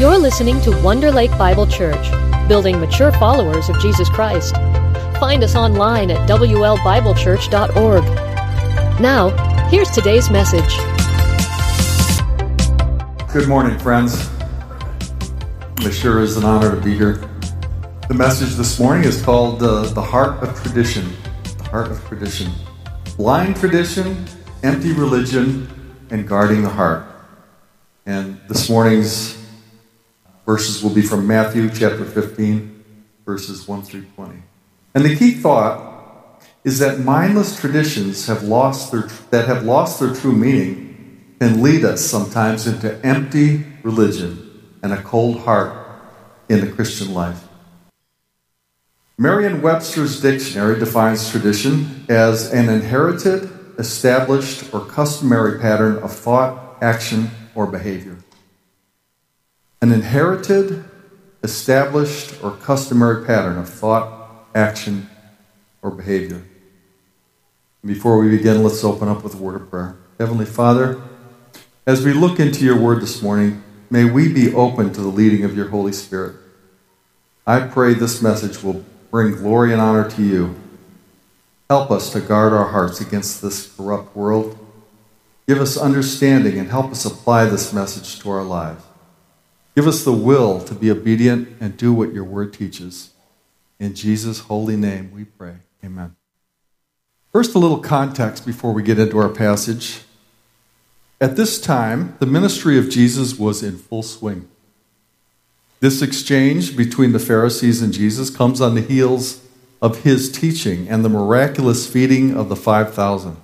You're listening to Wonder Lake Bible Church, building mature followers of Jesus Christ. Find us online at WLBibleChurch.org. Now, here's today's message. Good morning, friends. It sure is an honor to be here. The message this morning is called uh, The Heart of Tradition. The Heart of Tradition. Blind tradition, empty religion, and guarding the heart. And this morning's verses will be from Matthew chapter 15, verses 1 through 20. And the key thought is that mindless traditions have lost their, that have lost their true meaning can lead us sometimes into empty religion and a cold heart in the Christian life. Merriam Webster's dictionary defines tradition as an inherited, established, or customary pattern of thought, action, or behavior. An inherited, established, or customary pattern of thought, action, or behavior. Before we begin, let's open up with a word of prayer. Heavenly Father, as we look into your word this morning, may we be open to the leading of your Holy Spirit. I pray this message will bring glory and honor to you. Help us to guard our hearts against this corrupt world. Give us understanding and help us apply this message to our lives. Give us the will to be obedient and do what your word teaches. In Jesus' holy name we pray. Amen. First, a little context before we get into our passage. At this time, the ministry of Jesus was in full swing. This exchange between the Pharisees and Jesus comes on the heels of his teaching and the miraculous feeding of the 5,000.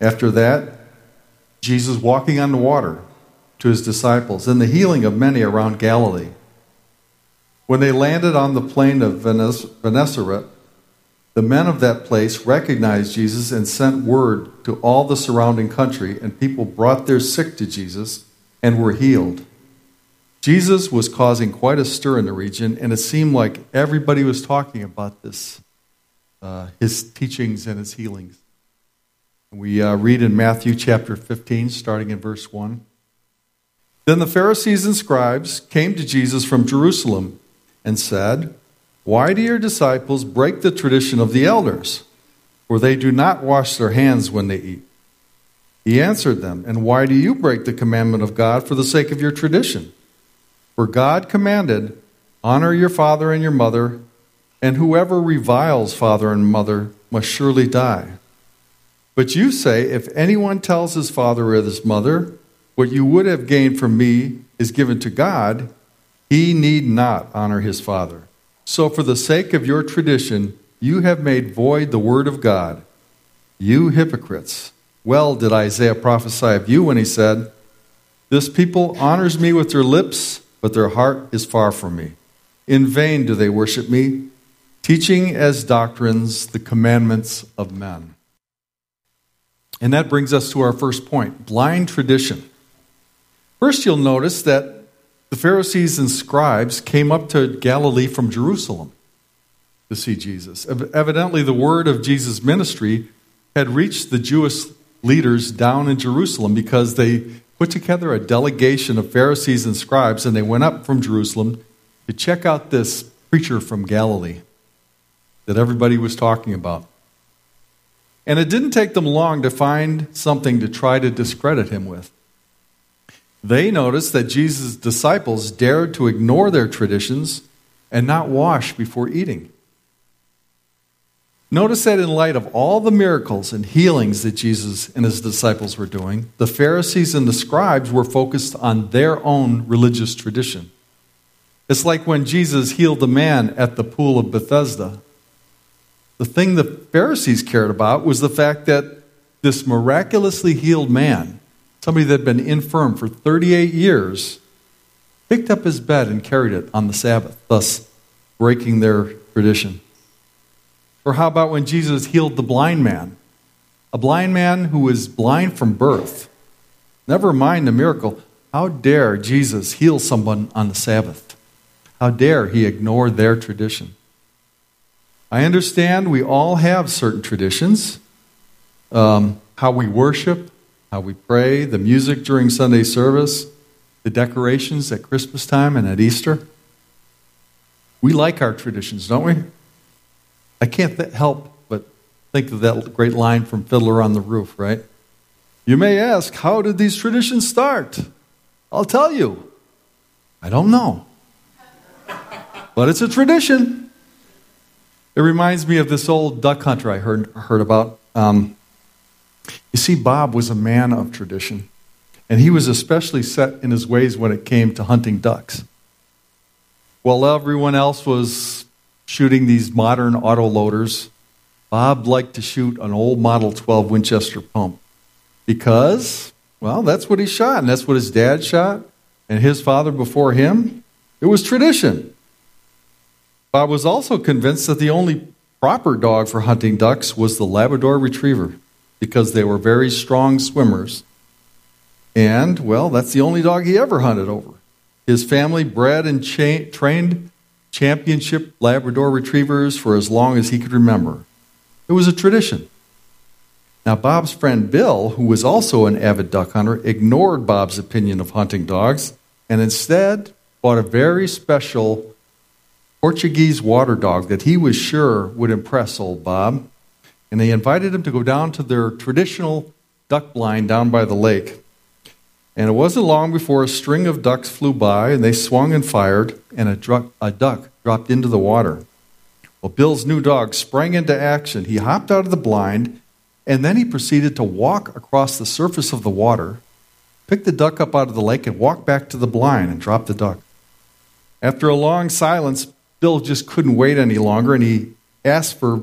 After that, Jesus walking on the water to his disciples and the healing of many around Galilee. When they landed on the plain of Gennesaret, the men of that place recognized Jesus and sent word to all the surrounding country, and people brought their sick to Jesus and were healed. Jesus was causing quite a stir in the region, and it seemed like everybody was talking about this, uh, his teachings and his healings. We uh, read in Matthew chapter 15, starting in verse 1. Then the Pharisees and scribes came to Jesus from Jerusalem and said, Why do your disciples break the tradition of the elders? For they do not wash their hands when they eat. He answered them, And why do you break the commandment of God for the sake of your tradition? For God commanded, Honor your father and your mother, and whoever reviles father and mother must surely die. But you say, If anyone tells his father or his mother, What you would have gained from me is given to God, he need not honor his father. So, for the sake of your tradition, you have made void the word of God. You hypocrites. Well did Isaiah prophesy of you when he said, This people honors me with their lips but their heart is far from me. In vain do they worship me, teaching as doctrines the commandments of men. And that brings us to our first point blind tradition. First, you'll notice that the Pharisees and scribes came up to Galilee from Jerusalem to see Jesus. Evidently, the word of Jesus' ministry had reached the Jewish leaders down in Jerusalem because they put together a delegation of Pharisees and scribes, and they went up from Jerusalem to check out this preacher from Galilee that everybody was talking about. And it didn't take them long to find something to try to discredit him with. They noticed that Jesus' disciples dared to ignore their traditions and not wash before eating. Notice that in light of all the miracles and healings that Jesus and his disciples were doing, the Pharisees and the scribes were focused on their own religious tradition. It's like when Jesus healed the man at the pool of Bethesda. The thing the Pharisees cared about was the fact that this miraculously healed man, somebody that had been infirm for 38 years, picked up his bed and carried it on the Sabbath, thus breaking their tradition. Or how about when Jesus healed the blind man? A blind man who was blind from birth. Never mind the miracle. How dare Jesus heal someone on the Sabbath? How dare he ignore their tradition? I understand we all have certain traditions um, how we worship, how we pray, the music during Sunday service, the decorations at Christmas time and at Easter. We like our traditions, don't we? I can't th- help but think of that great line from Fiddler on the Roof, right? You may ask, how did these traditions start? I'll tell you. I don't know. But it's a tradition. It reminds me of this old duck hunter I heard, heard about. Um, you see, Bob was a man of tradition, and he was especially set in his ways when it came to hunting ducks. While everyone else was shooting these modern autoloaders, Bob liked to shoot an old Model 12 Winchester pump because, well, that's what he shot, and that's what his dad shot, and his father before him. It was tradition. Bob was also convinced that the only proper dog for hunting ducks was the Labrador Retriever because they were very strong swimmers. And, well, that's the only dog he ever hunted over. His family bred and cha- trained championship Labrador retrievers for as long as he could remember. It was a tradition. Now, Bob's friend Bill, who was also an avid duck hunter, ignored Bob's opinion of hunting dogs and instead bought a very special Portuguese water dog that he was sure would impress old Bob. And they invited him to go down to their traditional duck blind down by the lake. And it wasn't long before a string of ducks flew by and they swung and fired, and a, a duck dropped into the water. Well, Bill's new dog sprang into action. He hopped out of the blind, and then he proceeded to walk across the surface of the water, pick the duck up out of the lake, and walk back to the blind and drop the duck. After a long silence, Bill just couldn't wait any longer, and he asked for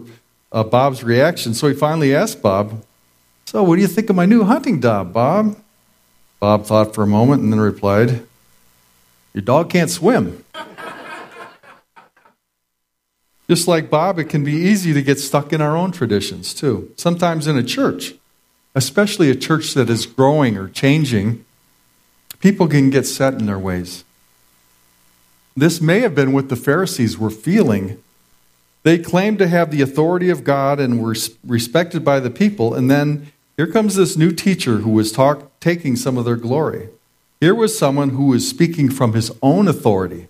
uh, Bob's reaction. So he finally asked Bob, So, what do you think of my new hunting dog, Bob? Bob thought for a moment and then replied, Your dog can't swim. Just like Bob, it can be easy to get stuck in our own traditions, too. Sometimes in a church, especially a church that is growing or changing, people can get set in their ways. This may have been what the Pharisees were feeling. They claimed to have the authority of God and were respected by the people, and then here comes this new teacher who was talk, taking some of their glory. Here was someone who was speaking from his own authority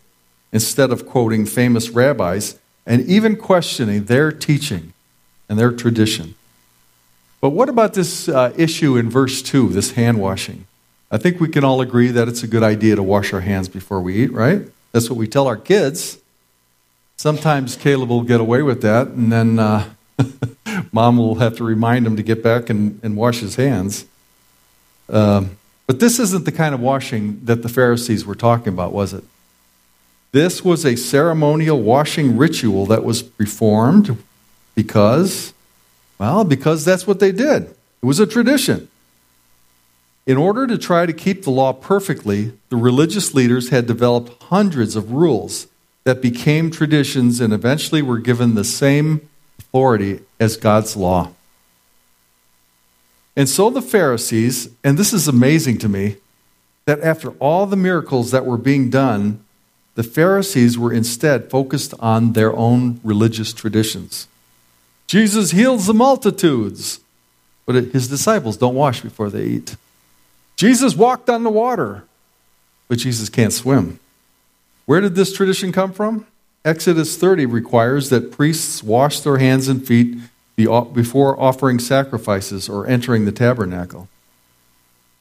instead of quoting famous rabbis and even questioning their teaching and their tradition. But what about this uh, issue in verse 2, this hand washing? I think we can all agree that it's a good idea to wash our hands before we eat, right? That's what we tell our kids. Sometimes Caleb will get away with that, and then uh, mom will have to remind him to get back and, and wash his hands. Um, but this isn't the kind of washing that the Pharisees were talking about, was it? This was a ceremonial washing ritual that was performed because, well, because that's what they did. It was a tradition. In order to try to keep the law perfectly, the religious leaders had developed hundreds of rules that became traditions and eventually were given the same authority as God's law. And so the Pharisees, and this is amazing to me, that after all the miracles that were being done, the Pharisees were instead focused on their own religious traditions. Jesus heals the multitudes, but his disciples don't wash before they eat. Jesus walked on the water, but Jesus can't swim. Where did this tradition come from? Exodus 30 requires that priests wash their hands and feet before offering sacrifices or entering the tabernacle.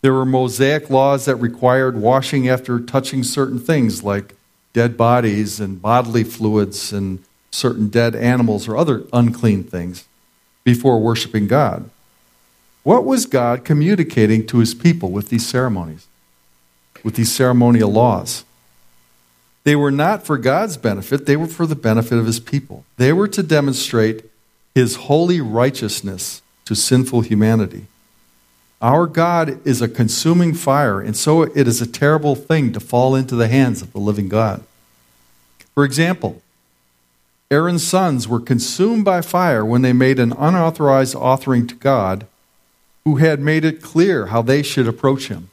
There were Mosaic laws that required washing after touching certain things like dead bodies and bodily fluids and certain dead animals or other unclean things before worshiping God. What was God communicating to his people with these ceremonies, with these ceremonial laws? They were not for God's benefit, they were for the benefit of his people. They were to demonstrate his holy righteousness to sinful humanity. Our God is a consuming fire, and so it is a terrible thing to fall into the hands of the living God. For example, Aaron's sons were consumed by fire when they made an unauthorized offering to God, who had made it clear how they should approach him.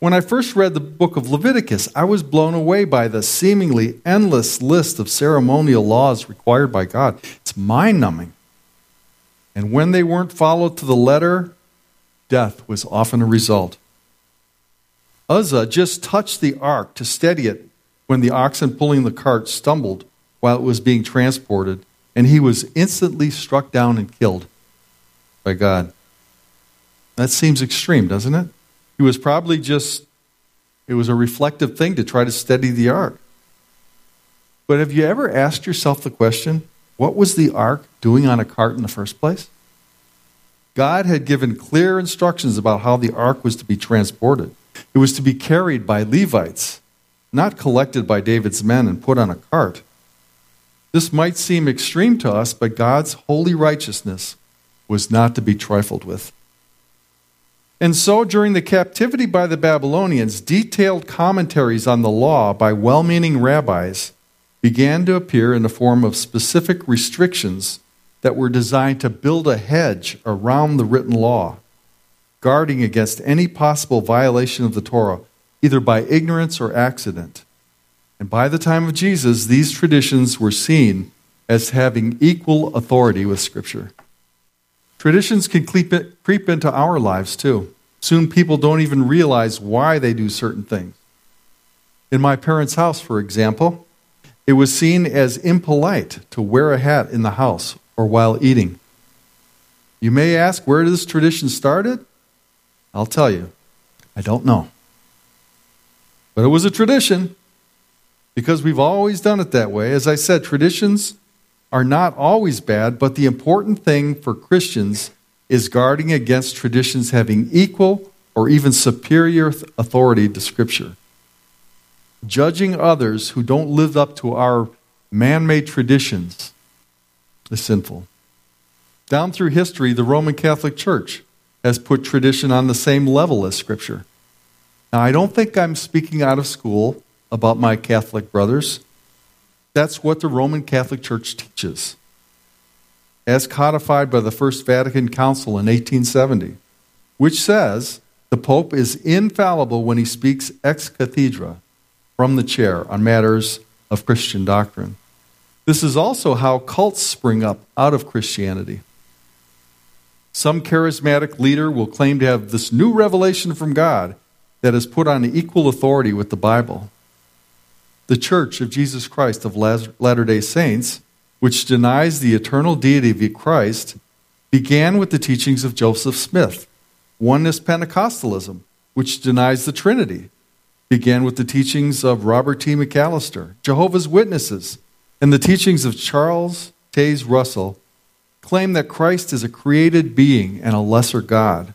When I first read the book of Leviticus, I was blown away by the seemingly endless list of ceremonial laws required by God. It's mind numbing. And when they weren't followed to the letter, death was often a result. Uzzah just touched the ark to steady it when the oxen pulling the cart stumbled while it was being transported, and he was instantly struck down and killed by God. That seems extreme, doesn't it? He was probably just, it was a reflective thing to try to steady the ark. But have you ever asked yourself the question, what was the ark doing on a cart in the first place? God had given clear instructions about how the ark was to be transported. It was to be carried by Levites, not collected by David's men and put on a cart. This might seem extreme to us, but God's holy righteousness was not to be trifled with. And so, during the captivity by the Babylonians, detailed commentaries on the law by well meaning rabbis began to appear in the form of specific restrictions that were designed to build a hedge around the written law, guarding against any possible violation of the Torah, either by ignorance or accident. And by the time of Jesus, these traditions were seen as having equal authority with Scripture. Traditions can creep creep into our lives too. Soon people don't even realize why they do certain things. In my parents' house, for example, it was seen as impolite to wear a hat in the house or while eating. You may ask where this tradition started? I'll tell you, I don't know. But it was a tradition because we've always done it that way. As I said, traditions are not always bad, but the important thing for Christians is guarding against traditions having equal or even superior authority to Scripture. Judging others who don't live up to our man made traditions is sinful. Down through history, the Roman Catholic Church has put tradition on the same level as Scripture. Now, I don't think I'm speaking out of school about my Catholic brothers. That's what the Roman Catholic Church teaches, as codified by the First Vatican Council in 1870, which says the Pope is infallible when he speaks ex cathedra from the chair on matters of Christian doctrine. This is also how cults spring up out of Christianity. Some charismatic leader will claim to have this new revelation from God that is put on equal authority with the Bible the Church of Jesus Christ of Latter day Saints, which denies the eternal deity of Christ, began with the teachings of Joseph Smith. Oneness Pentecostalism, which denies the Trinity, began with the teachings of Robert T. McAllister. Jehovah's Witnesses and the teachings of Charles Taze Russell claim that Christ is a created being and a lesser God.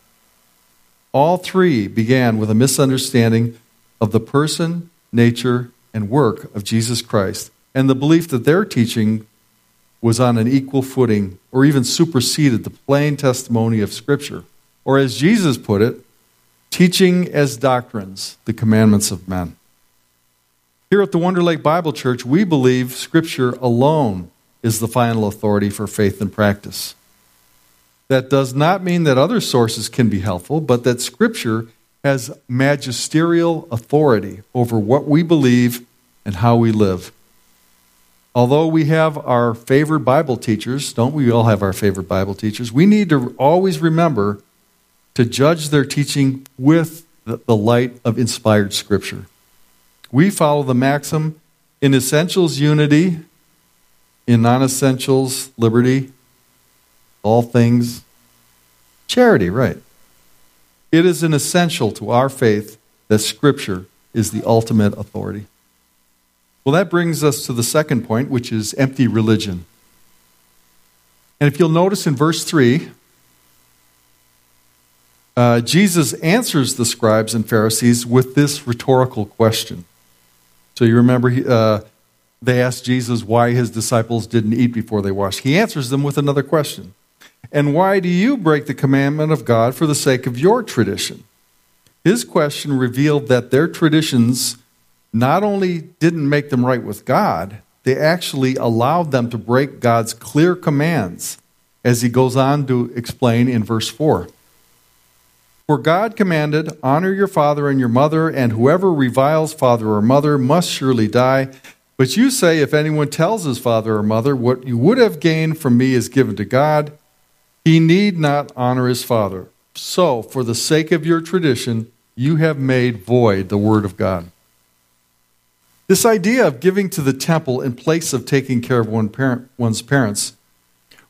All three began with a misunderstanding of the person, nature, and work of Jesus Christ, and the belief that their teaching was on an equal footing or even superseded the plain testimony of Scripture. Or, as Jesus put it, teaching as doctrines the commandments of men. Here at the Wonder Lake Bible Church, we believe Scripture alone is the final authority for faith and practice. That does not mean that other sources can be helpful, but that Scripture has magisterial authority over what we believe and how we live. Although we have our favorite Bible teachers, don't we all have our favorite Bible teachers? We need to always remember to judge their teaching with the light of inspired Scripture. We follow the maxim in essentials, unity, in non essentials, liberty, all things, charity, right? It is an essential to our faith that Scripture is the ultimate authority. Well, that brings us to the second point, which is empty religion. And if you'll notice in verse 3, uh, Jesus answers the scribes and Pharisees with this rhetorical question. So you remember uh, they asked Jesus why his disciples didn't eat before they washed. He answers them with another question and why do you break the commandment of God for the sake of your tradition? His question revealed that their traditions not only didn't make them right with God, they actually allowed them to break God's clear commands, as he goes on to explain in verse 4. For God commanded, Honor your father and your mother, and whoever reviles father or mother must surely die. But you say, If anyone tells his father or mother, What you would have gained from me is given to God, he need not honor his father. So, for the sake of your tradition, you have made void the word of God. This idea of giving to the temple in place of taking care of one parent, one's parents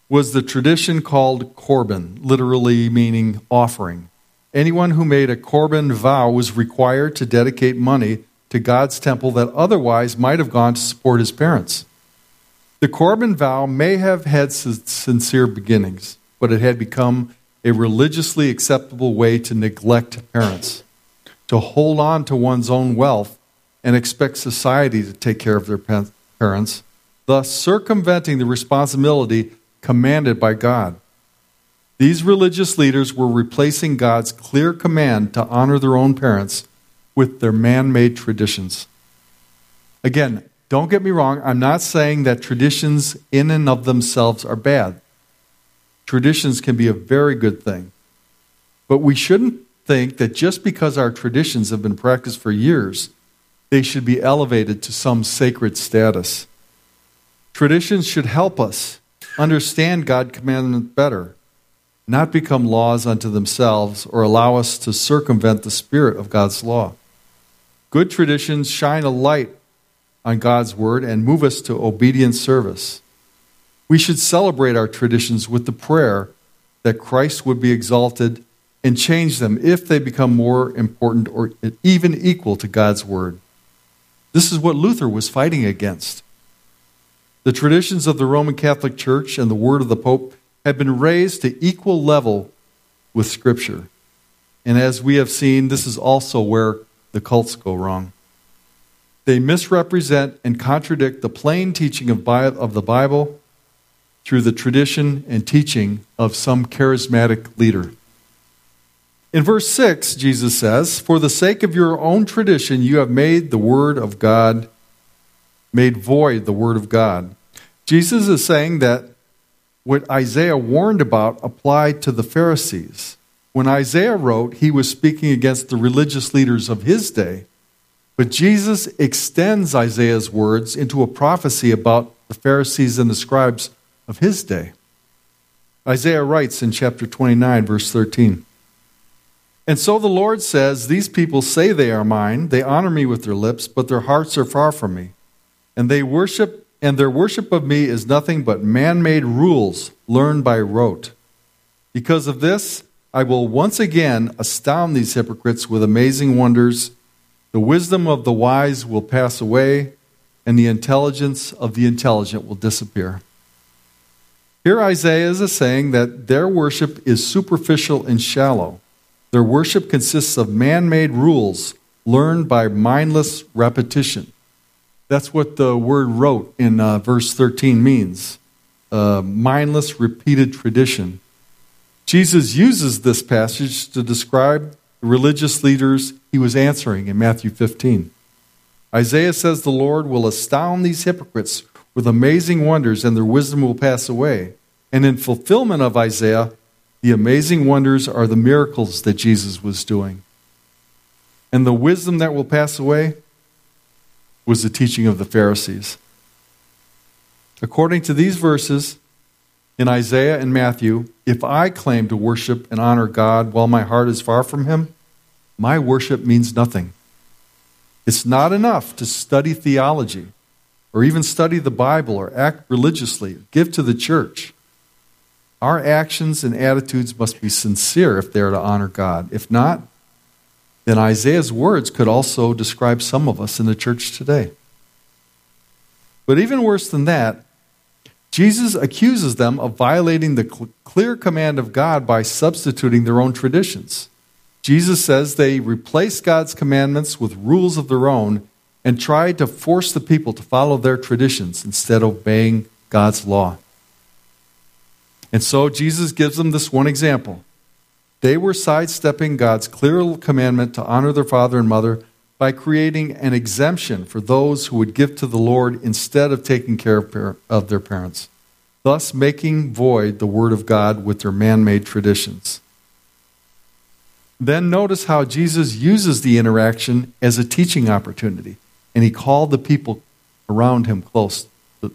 was the tradition called korban, literally meaning offering. Anyone who made a korban vow was required to dedicate money to God's temple that otherwise might have gone to support his parents. The korban vow may have had sincere beginnings, but it had become a religiously acceptable way to neglect parents, to hold on to one's own wealth and expect society to take care of their parents, thus circumventing the responsibility commanded by God. These religious leaders were replacing God's clear command to honor their own parents with their man made traditions. Again, don't get me wrong, I'm not saying that traditions in and of themselves are bad. Traditions can be a very good thing. But we shouldn't think that just because our traditions have been practiced for years, they should be elevated to some sacred status. Traditions should help us understand God's commandment better, not become laws unto themselves or allow us to circumvent the spirit of God's law. Good traditions shine a light on God's word and move us to obedient service. We should celebrate our traditions with the prayer that Christ would be exalted and change them if they become more important or even equal to God's word. This is what Luther was fighting against. The traditions of the Roman Catholic Church and the word of the Pope have been raised to equal level with Scripture. And as we have seen, this is also where the cults go wrong. They misrepresent and contradict the plain teaching of, the Bible through the tradition and teaching of some charismatic leader. In verse 6, Jesus says, For the sake of your own tradition, you have made the word of God, made void the word of God. Jesus is saying that what Isaiah warned about applied to the Pharisees. When Isaiah wrote, he was speaking against the religious leaders of his day. But Jesus extends Isaiah's words into a prophecy about the Pharisees and the scribes of his day. Isaiah writes in chapter 29, verse 13 And so the Lord says, These people say they are mine, they honor me with their lips, but their hearts are far from me. And they worship, and their worship of me is nothing but man made rules learned by rote. Because of this, I will once again astound these hypocrites with amazing wonders. The wisdom of the wise will pass away, and the intelligence of the intelligent will disappear. Here, Isaiah is saying that their worship is superficial and shallow. Their worship consists of man made rules learned by mindless repetition. That's what the word rote in uh, verse 13 means uh, mindless, repeated tradition. Jesus uses this passage to describe the religious leaders he was answering in Matthew 15. Isaiah says the Lord will astound these hypocrites with amazing wonders, and their wisdom will pass away. And in fulfillment of Isaiah, the amazing wonders are the miracles that Jesus was doing. And the wisdom that will pass away was the teaching of the Pharisees. According to these verses in Isaiah and Matthew, if I claim to worship and honor God while my heart is far from Him, my worship means nothing. It's not enough to study theology or even study the Bible or act religiously, give to the church. Our actions and attitudes must be sincere if they are to honor God. If not, then Isaiah's words could also describe some of us in the church today. But even worse than that, Jesus accuses them of violating the cl- clear command of God by substituting their own traditions. Jesus says they replace God's commandments with rules of their own and tried to force the people to follow their traditions instead of obeying God's law. And so Jesus gives them this one example. They were sidestepping God's clear commandment to honor their father and mother by creating an exemption for those who would give to the Lord instead of taking care of their parents, thus making void the word of God with their man made traditions. Then notice how Jesus uses the interaction as a teaching opportunity and he called the people around him close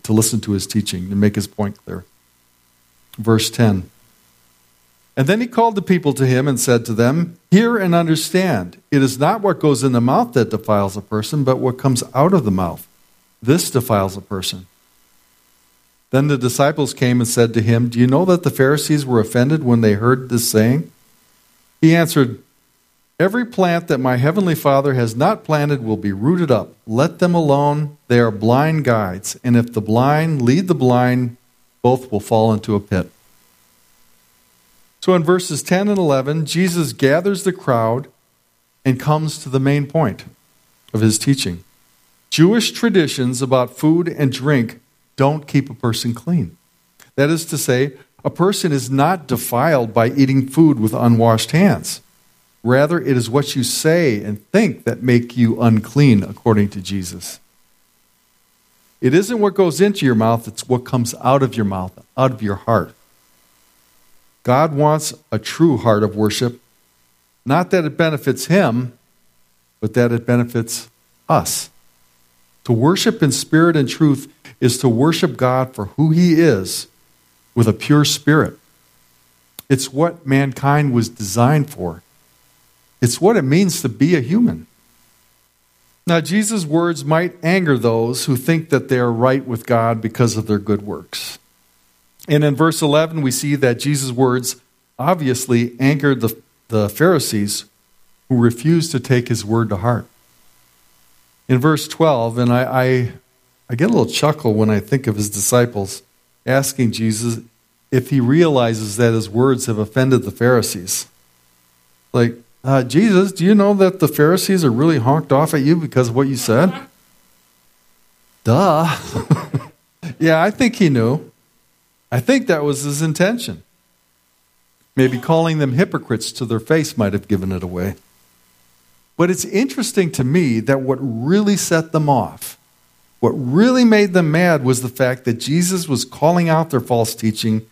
to listen to his teaching and make his point clear. Verse 10 And then he called the people to him and said to them, Hear and understand. It is not what goes in the mouth that defiles a person, but what comes out of the mouth. This defiles a person. Then the disciples came and said to him, Do you know that the Pharisees were offended when they heard this saying? He answered, Every plant that my heavenly Father has not planted will be rooted up. Let them alone. They are blind guides. And if the blind lead the blind, both will fall into a pit. So in verses 10 and 11, Jesus gathers the crowd and comes to the main point of his teaching. Jewish traditions about food and drink don't keep a person clean. That is to say, a person is not defiled by eating food with unwashed hands. Rather, it is what you say and think that make you unclean, according to Jesus. It isn't what goes into your mouth, it's what comes out of your mouth, out of your heart. God wants a true heart of worship, not that it benefits Him, but that it benefits us. To worship in spirit and truth is to worship God for who He is with a pure spirit. It's what mankind was designed for, it's what it means to be a human. Now, Jesus' words might anger those who think that they are right with God because of their good works. And in verse 11, we see that Jesus' words obviously angered the, the Pharisees who refused to take his word to heart. In verse 12, and I, I I get a little chuckle when I think of his disciples asking Jesus if he realizes that his words have offended the Pharisees. Like, uh, Jesus, do you know that the Pharisees are really honked off at you because of what you said? Duh. yeah, I think he knew. I think that was his intention. Maybe calling them hypocrites to their face might have given it away. But it's interesting to me that what really set them off what really made them mad was the fact that Jesus was calling out their false teaching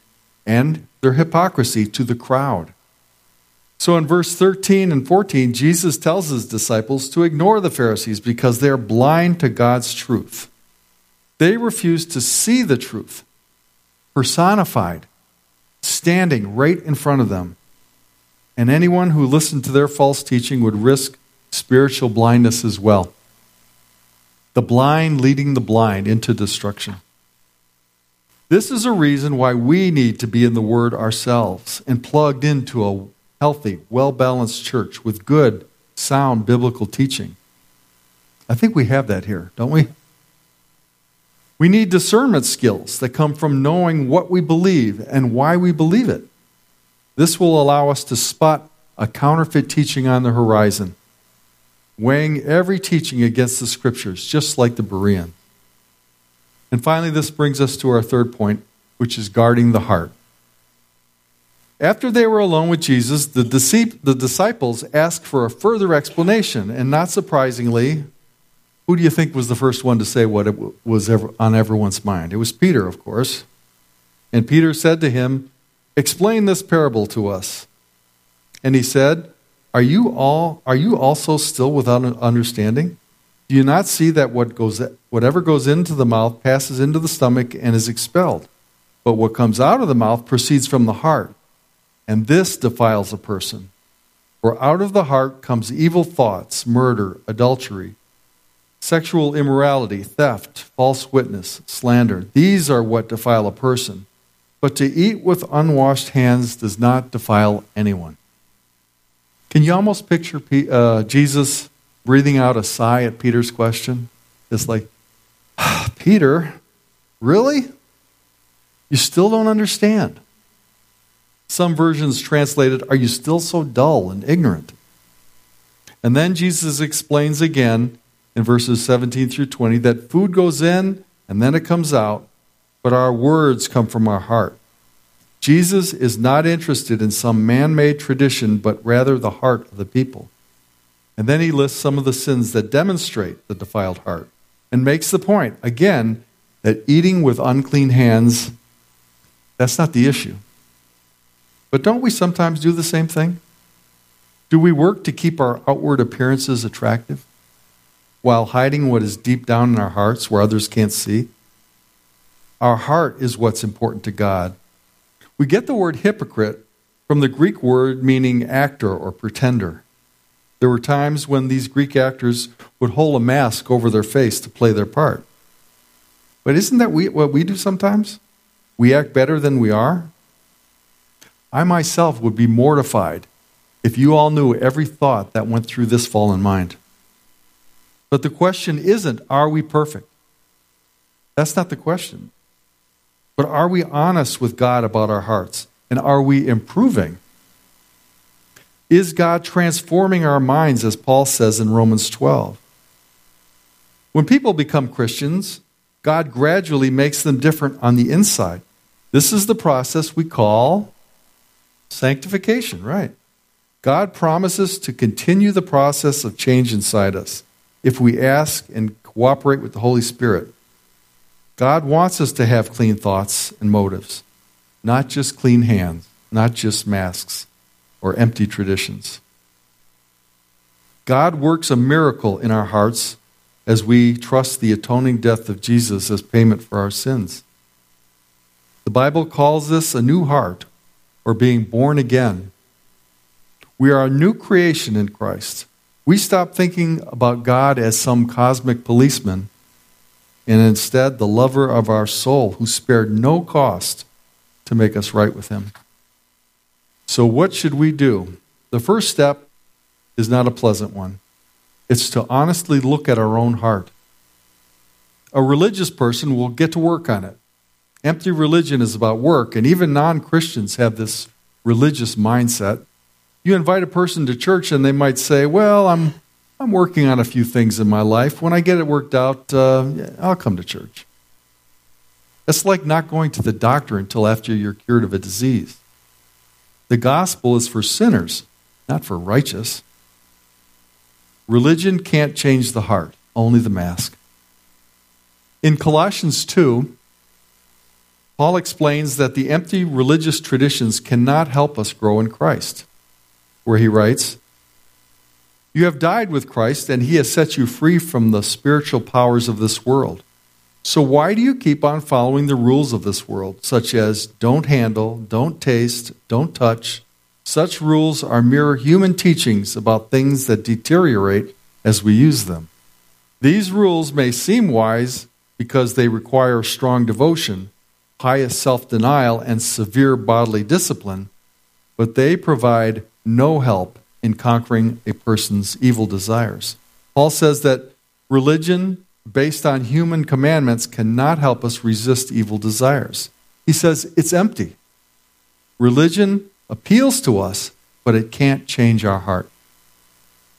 and their hypocrisy to the crowd. So in verse 13 and 14, Jesus tells his disciples to ignore the Pharisees because they're blind to God's truth. They refuse to see the truth, personified, standing right in front of them. And anyone who listened to their false teaching would risk spiritual blindness as well the blind leading the blind into destruction. This is a reason why we need to be in the Word ourselves and plugged into a healthy, well balanced church with good, sound biblical teaching. I think we have that here, don't we? We need discernment skills that come from knowing what we believe and why we believe it. This will allow us to spot a counterfeit teaching on the horizon weighing every teaching against the scriptures, just like the Berean. And finally, this brings us to our third point, which is guarding the heart. After they were alone with Jesus, the, disciples asked for a further explanation. And not surprisingly, who do you think was the first one to say what was on everyone's mind? It was Peter, of course. And Peter said to him, Explain this parable to us. And he said, are you all are you also still without understanding? Do you not see that what goes whatever goes into the mouth passes into the stomach and is expelled? But what comes out of the mouth proceeds from the heart, and this defiles a person. For out of the heart comes evil thoughts, murder, adultery, sexual immorality, theft, false witness, slander. These are what defile a person. But to eat with unwashed hands does not defile anyone. Can you almost picture uh, Jesus breathing out a sigh at Peter's question? It's like, Peter, really? You still don't understand. Some versions translated, Are you still so dull and ignorant? And then Jesus explains again in verses 17 through 20 that food goes in and then it comes out, but our words come from our heart. Jesus is not interested in some man made tradition, but rather the heart of the people. And then he lists some of the sins that demonstrate the defiled heart and makes the point, again, that eating with unclean hands, that's not the issue. But don't we sometimes do the same thing? Do we work to keep our outward appearances attractive while hiding what is deep down in our hearts where others can't see? Our heart is what's important to God we get the word hypocrite from the Greek word meaning actor or pretender. There were times when these Greek actors would hold a mask over their face to play their part. But isn't that what we do sometimes? We act better than we are. I myself would be mortified if you all knew every thought that went through this fallen mind. But the question isn't, are we perfect? That's not the question. But are we honest with God about our hearts? And are we improving? Is God transforming our minds, as Paul says in Romans 12? When people become Christians, God gradually makes them different on the inside. This is the process we call sanctification, right? God promises to continue the process of change inside us if we ask and cooperate with the Holy Spirit. God wants us to have clean thoughts and motives, not just clean hands, not just masks or empty traditions. God works a miracle in our hearts as we trust the atoning death of Jesus as payment for our sins. The Bible calls this a new heart or being born again. We are a new creation in Christ. We stop thinking about God as some cosmic policeman and instead the lover of our soul who spared no cost to make us right with him. So, what should we do? The first step is not a pleasant one. It's to honestly look at our own heart. A religious person will get to work on it. Empty religion is about work, and even non Christians have this religious mindset. You invite a person to church, and they might say, Well, I'm, I'm working on a few things in my life. When I get it worked out, uh, I'll come to church. It's like not going to the doctor until after you're cured of a disease. The gospel is for sinners, not for righteous. Religion can't change the heart, only the mask. In Colossians 2, Paul explains that the empty religious traditions cannot help us grow in Christ, where he writes, You have died with Christ, and he has set you free from the spiritual powers of this world. So why do you keep on following the rules of this world, such as don't handle, don't taste, don't touch? Such rules are mere human teachings about things that deteriorate as we use them. These rules may seem wise because they require strong devotion pious self denial, and severe bodily discipline, but they provide no help in conquering a person's evil desires. Paul says that religion based on human commandments cannot help us resist evil desires. He says it's empty. Religion appeals to us, but it can't change our heart.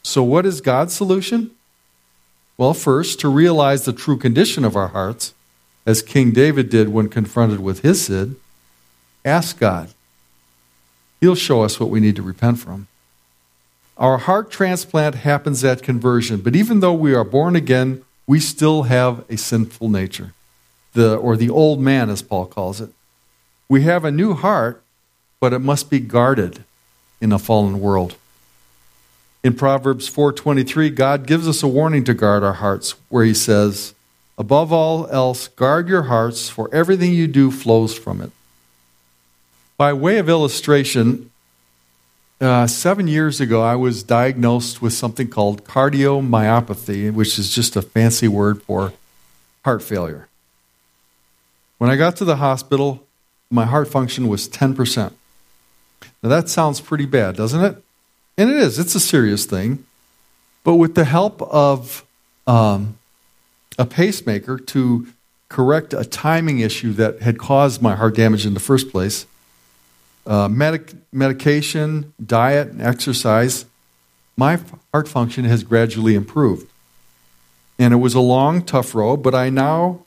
So, what is God's solution? Well, first, to realize the true condition of our hearts as King David did when confronted with his sin, ask God. He'll show us what we need to repent from. Our heart transplant happens at conversion, but even though we are born again, we still have a sinful nature, the, or the old man, as Paul calls it. We have a new heart, but it must be guarded in a fallen world. In Proverbs 4:23, God gives us a warning to guard our hearts, where he says, Above all else, guard your hearts, for everything you do flows from it. By way of illustration, uh, seven years ago, I was diagnosed with something called cardiomyopathy, which is just a fancy word for heart failure. When I got to the hospital, my heart function was 10%. Now, that sounds pretty bad, doesn't it? And it is, it's a serious thing. But with the help of um, a pacemaker to correct a timing issue that had caused my heart damage in the first place. Uh, medic- medication, diet, and exercise, my heart function has gradually improved. And it was a long, tough road, but I now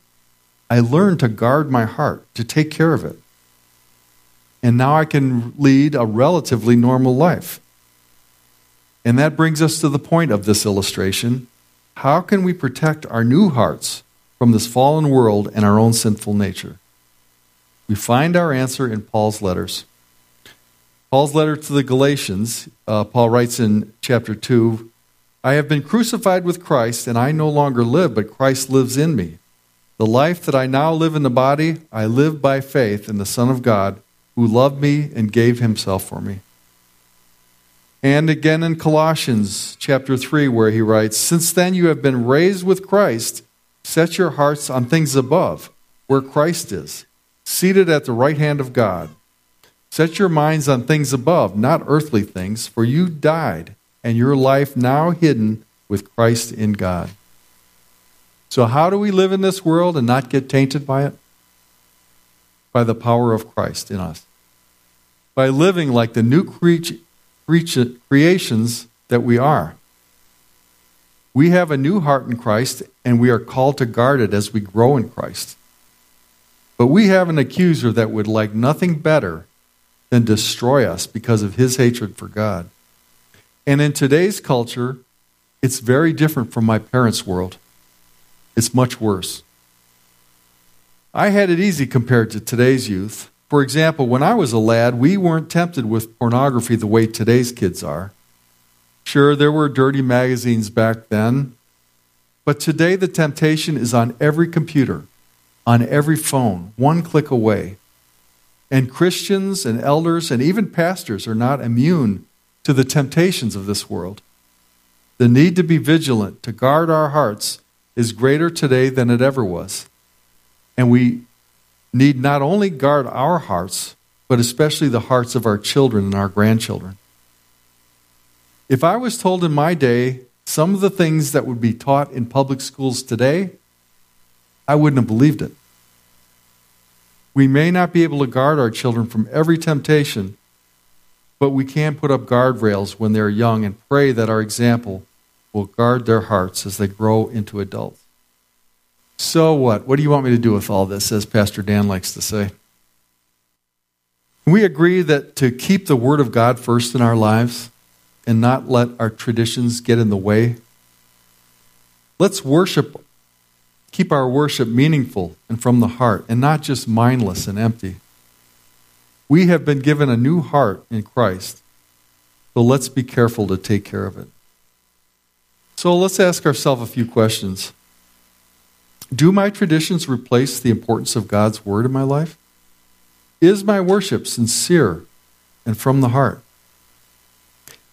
I learned to guard my heart, to take care of it. And now I can lead a relatively normal life. And that brings us to the point of this illustration how can we protect our new hearts from this fallen world and our own sinful nature? We find our answer in Paul's letters. Paul's letter to the Galatians, uh, Paul writes in chapter 2 I have been crucified with Christ, and I no longer live, but Christ lives in me. The life that I now live in the body, I live by faith in the Son of God, who loved me and gave himself for me. And again in Colossians chapter 3, where he writes, Since then you have been raised with Christ, set your hearts on things above, where Christ is, seated at the right hand of God. Set your minds on things above, not earthly things, for you died, and your life now hidden with Christ in God. So, how do we live in this world and not get tainted by it? By the power of Christ in us. By living like the new creations that we are. We have a new heart in Christ, and we are called to guard it as we grow in Christ. But we have an accuser that would like nothing better than destroy us because of his hatred for God. And in today's culture, it's very different from my parents' world. It's much worse. I had it easy compared to today's youth. For example, when I was a lad, we weren't tempted with pornography the way today's kids are. Sure, there were dirty magazines back then, but today the temptation is on every computer, on every phone, one click away. And Christians and elders and even pastors are not immune to the temptations of this world. The need to be vigilant, to guard our hearts, is greater today than it ever was. And we need not only guard our hearts, but especially the hearts of our children and our grandchildren. If I was told in my day some of the things that would be taught in public schools today, I wouldn't have believed it. We may not be able to guard our children from every temptation, but we can put up guardrails when they're young and pray that our example will guard their hearts as they grow into adults. So what? What do you want me to do with all this, as Pastor Dan likes to say? We agree that to keep the Word of God first in our lives and not let our traditions get in the way. Let's worship keep our worship meaningful and from the heart and not just mindless and empty. We have been given a new heart in Christ, so let's be careful to take care of it. So let's ask ourselves a few questions. Do my traditions replace the importance of God's Word in my life? Is my worship sincere and from the heart?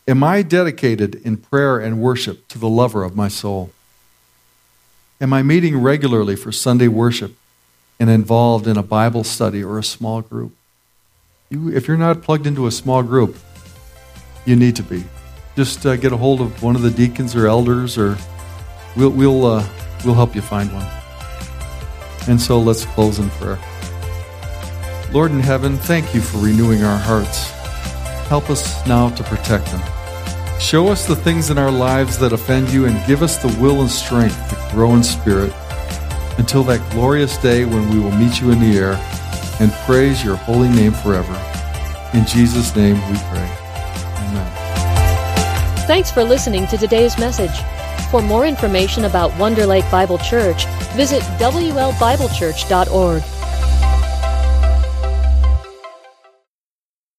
Am I dedicated in prayer and worship to the lover of my soul? Am I meeting regularly for Sunday worship and involved in a Bible study or a small group? You, if you're not plugged into a small group, you need to be. Just uh, get a hold of one of the deacons or elders, or we'll, we'll, uh, we'll help you find one. And so let's close in prayer. Lord in heaven, thank you for renewing our hearts. Help us now to protect them. Show us the things in our lives that offend you and give us the will and strength to grow in spirit until that glorious day when we will meet you in the air and praise your holy name forever. In Jesus' name we pray. Amen. Thanks for listening to today's message. For more information about Wonder Lake Bible Church, visit WLBibleChurch.org.